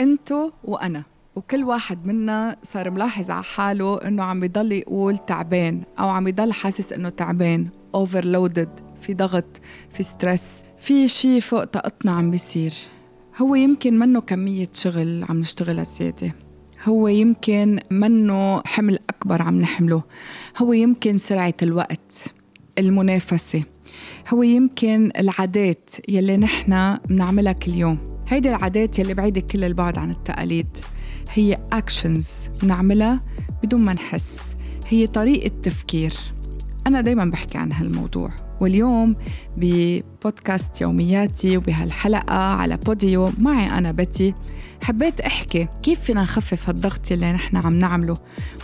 انتو وأنا. وكل واحد منا صار ملاحظ على حاله إنه عم بيضل يقول تعبان أو عم بيضل حاسس إنه تعبان overloaded في ضغط في stress في شيء فوق طاقتنا عم بيصير. هو يمكن منه كمية شغل عم نشتغلها زيادة هو يمكن منه حمل أكبر عم نحمله. هو يمكن سرعة الوقت المنافسة. هو يمكن العادات يلي نحن بنعملها كل يوم. هيدي العادات يلي بعيدة كل البعد عن التقاليد. هي actions بنعملها بدون ما نحس. هي طريقة تفكير. أنا دايما بحكي عن هالموضوع. واليوم ببودكاست يومياتي وبهالحلقة على بوديو. معي أنا بتي. حبيت أحكي كيف فينا نخفف هالضغط اللي نحن عم نعمله.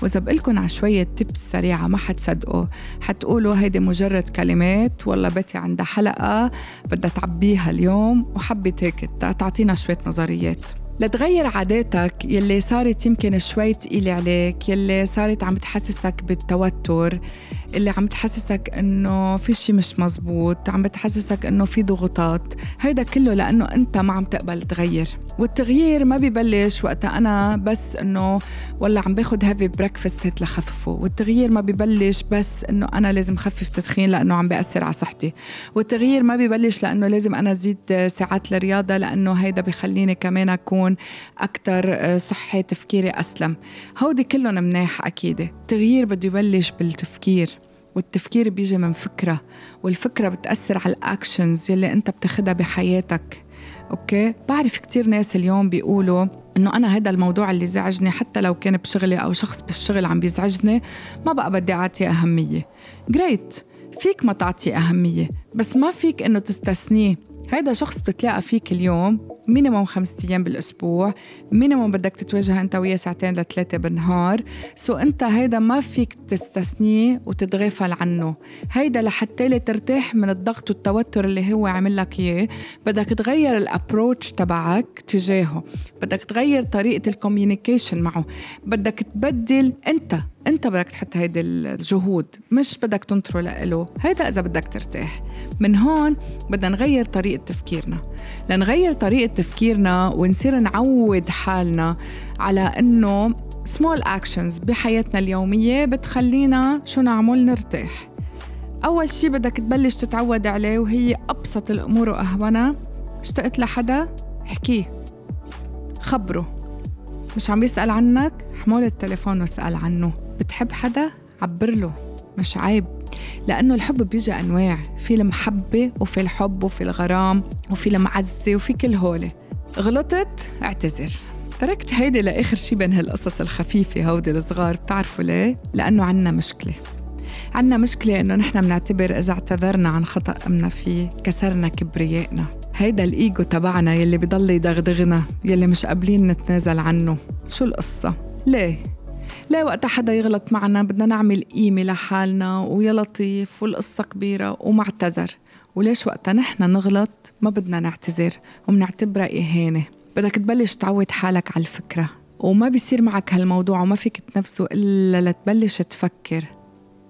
وإذا بقلكن على شوية tips سريعة ما حتصدقوا. حتقولوا هيدي مجرد كلمات. والله بتي عندها حلقة بدها تعبيها اليوم. وحبت هيك تعطينا شوية نظريات. لتغير عاداتك يلي صارت يمكن شوي تقيلة عليك يلي صارت عم تحسسك بالتوتر اللي عم تحسسك إنه في شيء مش مزبوط عم بتحسسك إنه في ضغوطات هيدا كله لأنه أنت ما عم تقبل تغير. والتغيير ما ببلش وقتها أنا بس إنه ولا عم باخد هيفي بريكفاست هيك لخففه والتغيير ما ببلش بس إنه أنا لازم خفف تدخين لأنه عم بياثر على صحتي. والتغيير ما ببلش لأنه لازم أنا أزيد ساعات الرياضه لأنه هيدا بخليني كمان أكون أكثر صحه تفكيري أسلم. هودي كلهم مناح أكيد. التغيير بده يبلش بالتفكير والتفكير بيجي من فكرة والفكرة بتأثر على ال actions يلي أنت بتاخدها بحياتك. أوكي؟ بعرف كتير ناس اليوم بيقولوا إنه أنا هذا الموضوع اللي زعجني حتى لو كان بشغلي أو شخص بالشغل عم بيزعجني ما بقى بدي اعطيه أهمية. great فيك ما تعطيه أهمية بس ما فيك إنه تستثنيه. هيدا شخص بتلاقى فيك اليوم minimum خمسة أيام بالأسبوع minimum بدك تتواجه أنت وياه ساعتين لثلاثة بالنهار. so أنت هيدا ما فيك تستثنيه وتتغافل عنه. هيدا لحتى ترتاح من الضغط والتوتر اللي هو عامل لك إياه. بدك تغير ال approach تبعك تجاهه. بدك تغير طريقة ال communication معه. بدك تبدل أنت انت بدك تحط هيدي الجهود مش بدك تنطره له هيدا إذا بدك ترتاح. من هون بدنا نغير طريقة تفكيرنا. لنغير طريقة تفكيرنا ونصير نعود حالنا على إنه سمول اكشنز بحياتنا اليومية بتخلينا شو نعمل؟ نرتاح. أول شي بدك تبلش تتعود عليه وهي أبسط الأمور واهونها اشتقت لحدا؟ احكيه. خبره. مش عم بيسأل عنك؟ حمول التليفون واسأل عنه. بتحب حدا؟ عبر له. مش عيب. لأنه الحب بيجي أنواع. في المحبة وفي الحب وفي الغرام وفي المعزة وفي كل هولي غلطت؟ اعتذر. تركت هيدي لآخر شي بين هالقصص الخفيفة هودي الصغار. بتعرفوا ليه؟ لأنه عنا مشكلة. عنا مشكلة إنه نحن بنعتبر إذا اعتذرنا عن خطأ قمنا فيه كسرنا كبريائنا. هيدا الإيجو تبعنا يلي بضل يدغدغنا يلي مش قابلين نتنازل عنه. شو القصة؟ ليه؟ ليه وقت حدا يغلط معنا؟ بدنا نعمل قيمة لحالنا ويا لطيف والقصة كبيرة ومعتذر. وليش وقتها نحن نغلط؟ ما بدنا نعتذر ومنعتبرها إهانة بدك تبلش تعود حالك على الفكرة. وما بيصير معك هالموضوع وما فيك تنفسه إلا لتبلش تفكر.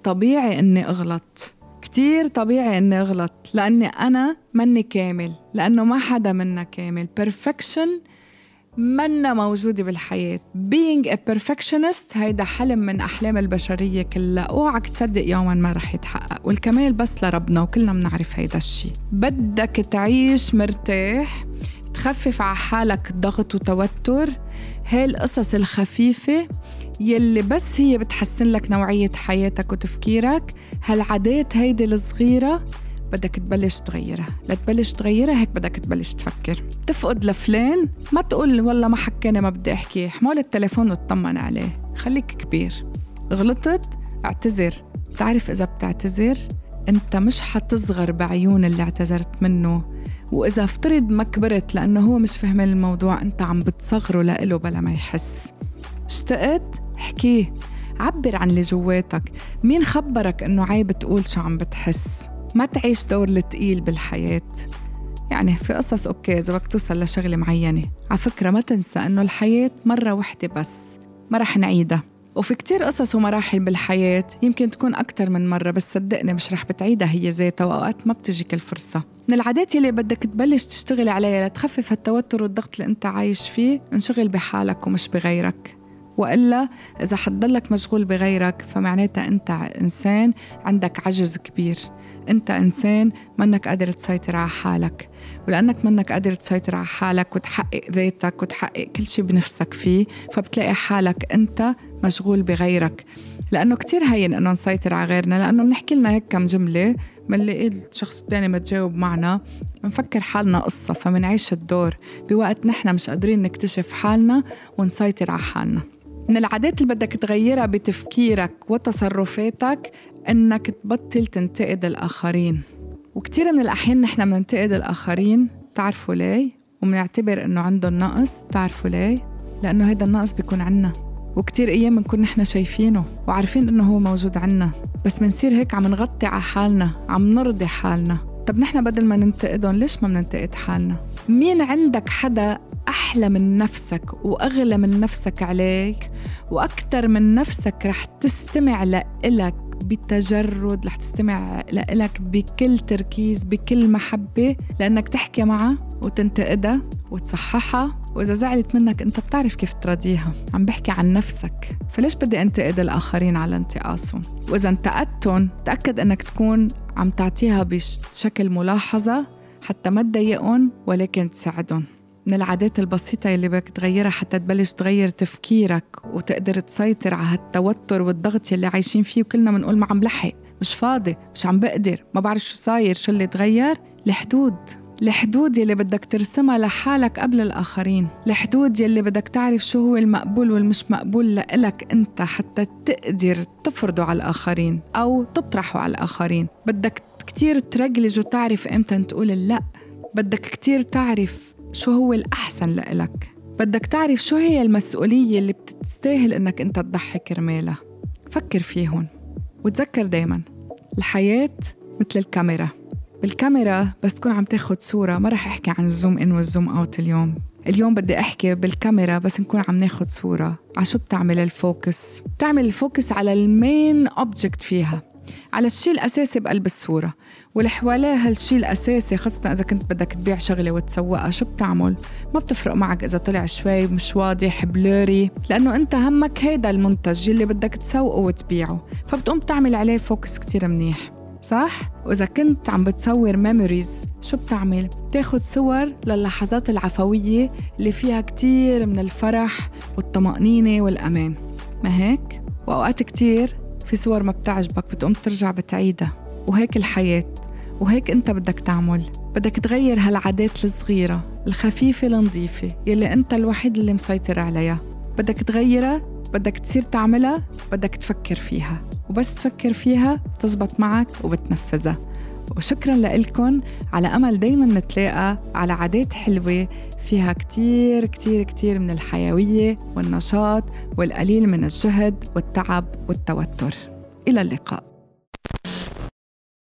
طبيعي إني أغلط. كتير طبيعي إني أغلط لأني أنا مني كامل لأنه ما حدا منا كامل. Perfection منا موجودة بالحياة. Being a perfectionist هيدا حلم من أحلام البشرية كلها. أوعك تصدق يوما ما رح يتحقق. والكمال بس لربنا وكلنا بنعرف هيدا الشيء بدك تعيش مرتاح تخفف على حالك ضغط وتوتر. هاي القصص الخفيفة يلي بس هي بتحسن لك نوعية حياتك وتفكيرك. هالعادات هيدي الصغيرة بدك تبلش تغيرها. لتبلش تغيرها هيك بدك تبلش تفكر. تفقد لفلان؟ ما تقول والله ما حكاني ما بدي أحكي. حمول التليفون وتطمن عليه. خليك كبير. غلطت؟ اعتذر. تعرف إذا بتعتذر؟ أنت مش حتصغر بعيون اللي اعتذرت منه. وإذا افترض ما كبرت لأنه هو مش فهمان الموضوع أنت عم بتصغره لإله بلا ما يحس. اشتقت؟ احكيه عبر عن اللي جواتك. مين خبرك إنه عيب تقول شو عم بتحس؟ ما تعيش دور التقيل بالحياة. يعني في قصص أوكي إذا بدك توصل لشغلة معينة على فكرة ما تنسى إنه الحياة مرة وحدة بس ما رح نعيدها. وفي كتير قصص ومراحل بالحياة يمكن تكون أكتر من مرة بس صدقني مش رح بتعيدها هي ذاتها وأوقات ما بتجيك الفرصة. من العادات اللي بدك تبلش تشتغل عليها لتخفف التوتر والضغط اللي أنت عايش فيه انشغل بحالك ومش بغيرك. وإلا إذا حتضلك مشغول بغيرك فمعناتها أنت إنسان عندك عجز كبير. أنت إنسان منك قادر تسيطر على حالك. ولأنك منك قادر تسيطر على حالك وتحقق ذاتك وتحقق كل شيء بنفسك فيه فبتلاقي حالك أنت مشغول بغيرك. لأنه كتير هين إنه نسيطر على غيرنا لأنه بنحكي لنا هيك كم جملة بنلاقي الشخص الثاني ما تجاوب معنا بنفكر حالنا قصة فمنعيش الدور. بوقت نحن مش قادرين نكتشف حالنا ونسيطر على حالنا. من العادات اللي بدك تغيرها بتفكيرك وتصرفاتك إنك تبطل تنتقد الآخرين. وكثير من الأحيان نحن بننتقد الآخرين تعرفوا ليه؟ وبنعتبر إنه عندهم نقص تعرفوا ليه؟ لأنه هذا النقص بيكون عنا. وكتير أيام بنكون نحن شايفينه وعارفين إنه هو موجود عنا. بس بنصير هيك عم نغطي على حالنا عم نرضي حالنا. طب نحن بدل ما ننتقدهم ليش ما بننتقد حالنا؟ مين عندك حدا أحلى من نفسك وأغلى من نفسك عليك وأكثر من نفسك رح تستمع لإلك بتجرد رح تستمع لإلك بكل تركيز بكل محبة لأنك تحكي معها وتنتقدها وتصححها. وإذا زعلت منك أنت بتعرف كيف تراضيها. عم بحكي عن نفسك. فليش بدي أنتقد الآخرين على انتقاصهم؟ وإذا انتقدتهم تأكد أنك تكون عم تعطيها بشكل ملاحظة حتى ما تضايقهم ولكن تساعدهم. من العادات البسيطة اللي بدك تغيرها حتى تبلش تغير تفكيرك وتقدر تسيطر على هالتوتر والضغط اللي عايشين فيه وكلنا بنقول ما عم لحق مش فاضي مش عم بقدر ما بعرف شو صاير شو اللي تغير؟ الحدود الحدود يلي بدك ترسمها لحالك قبل الآخرين الحدود يلي بدك تعرف شو هو المقبول والمش مقبول لإلك أنت حتى تقدر تفرضه على الآخرين أو تطرحه على الآخرين. بدك كتير ترجلج وتعرف إمتى تقول لا بدك كتير تعرف شو هو الأحسن لإلك؟ بدك تعرف شو هي المسؤولية اللي بتستاهل إنك أنت تضحي كرمالها. فكر فيهن وتذكر دايما الحياة مثل الكاميرا. بالكاميرا بس تكون عم تاخد صورة ما رح أحكي عن ال zoom in وال zoom out اليوم. اليوم بدي أحكي بالكاميرا بس نكون عم ناخد صورة. على شو بتعمل ال focus؟ بتعمل ال focus على ال main object فيها. على الشيء الأساسي بقلب الصورة واللي حواليه هالشيء الأساسي خاصة إذا كنت بدك تبيع شغلة وتسوقها شو بتعمل؟ ما بتفرق معك إذا طلع شوي مش واضح blurry لأنه أنت همك هيدا المنتج اللي بدك تسوقه وتبيعه فبتقوم تعمل عليه focus كتير منيح صح؟ وإذا كنت عم بتصور ميموريز شو بتعمل؟ بتاخد صور للحظات العفوية اللي فيها كتير من الفرح والطمأنينة والأمان ما هيك؟ وأوقات كتير في صور ما بتعجبك بتقوم ترجع بتعيدها. وهيك الحياة وهيك أنت بدك تعمل. بدك تغير هالعادات الصغيرة الخفيفة النظيفة يلي أنت الوحيد اللي مسيطر عليها. بدك تغيرها بدك تصير تعملها بدك تفكر فيها. وبس تفكر فيها تزبط معك وبتنفذها. وشكرا لكم على أمل دايما نتلاقى على عادات حلوة فيها كتير كتير كتير من الحيوية والنشاط والقليل من الجهد والتعب والتوتر. إلى اللقاء.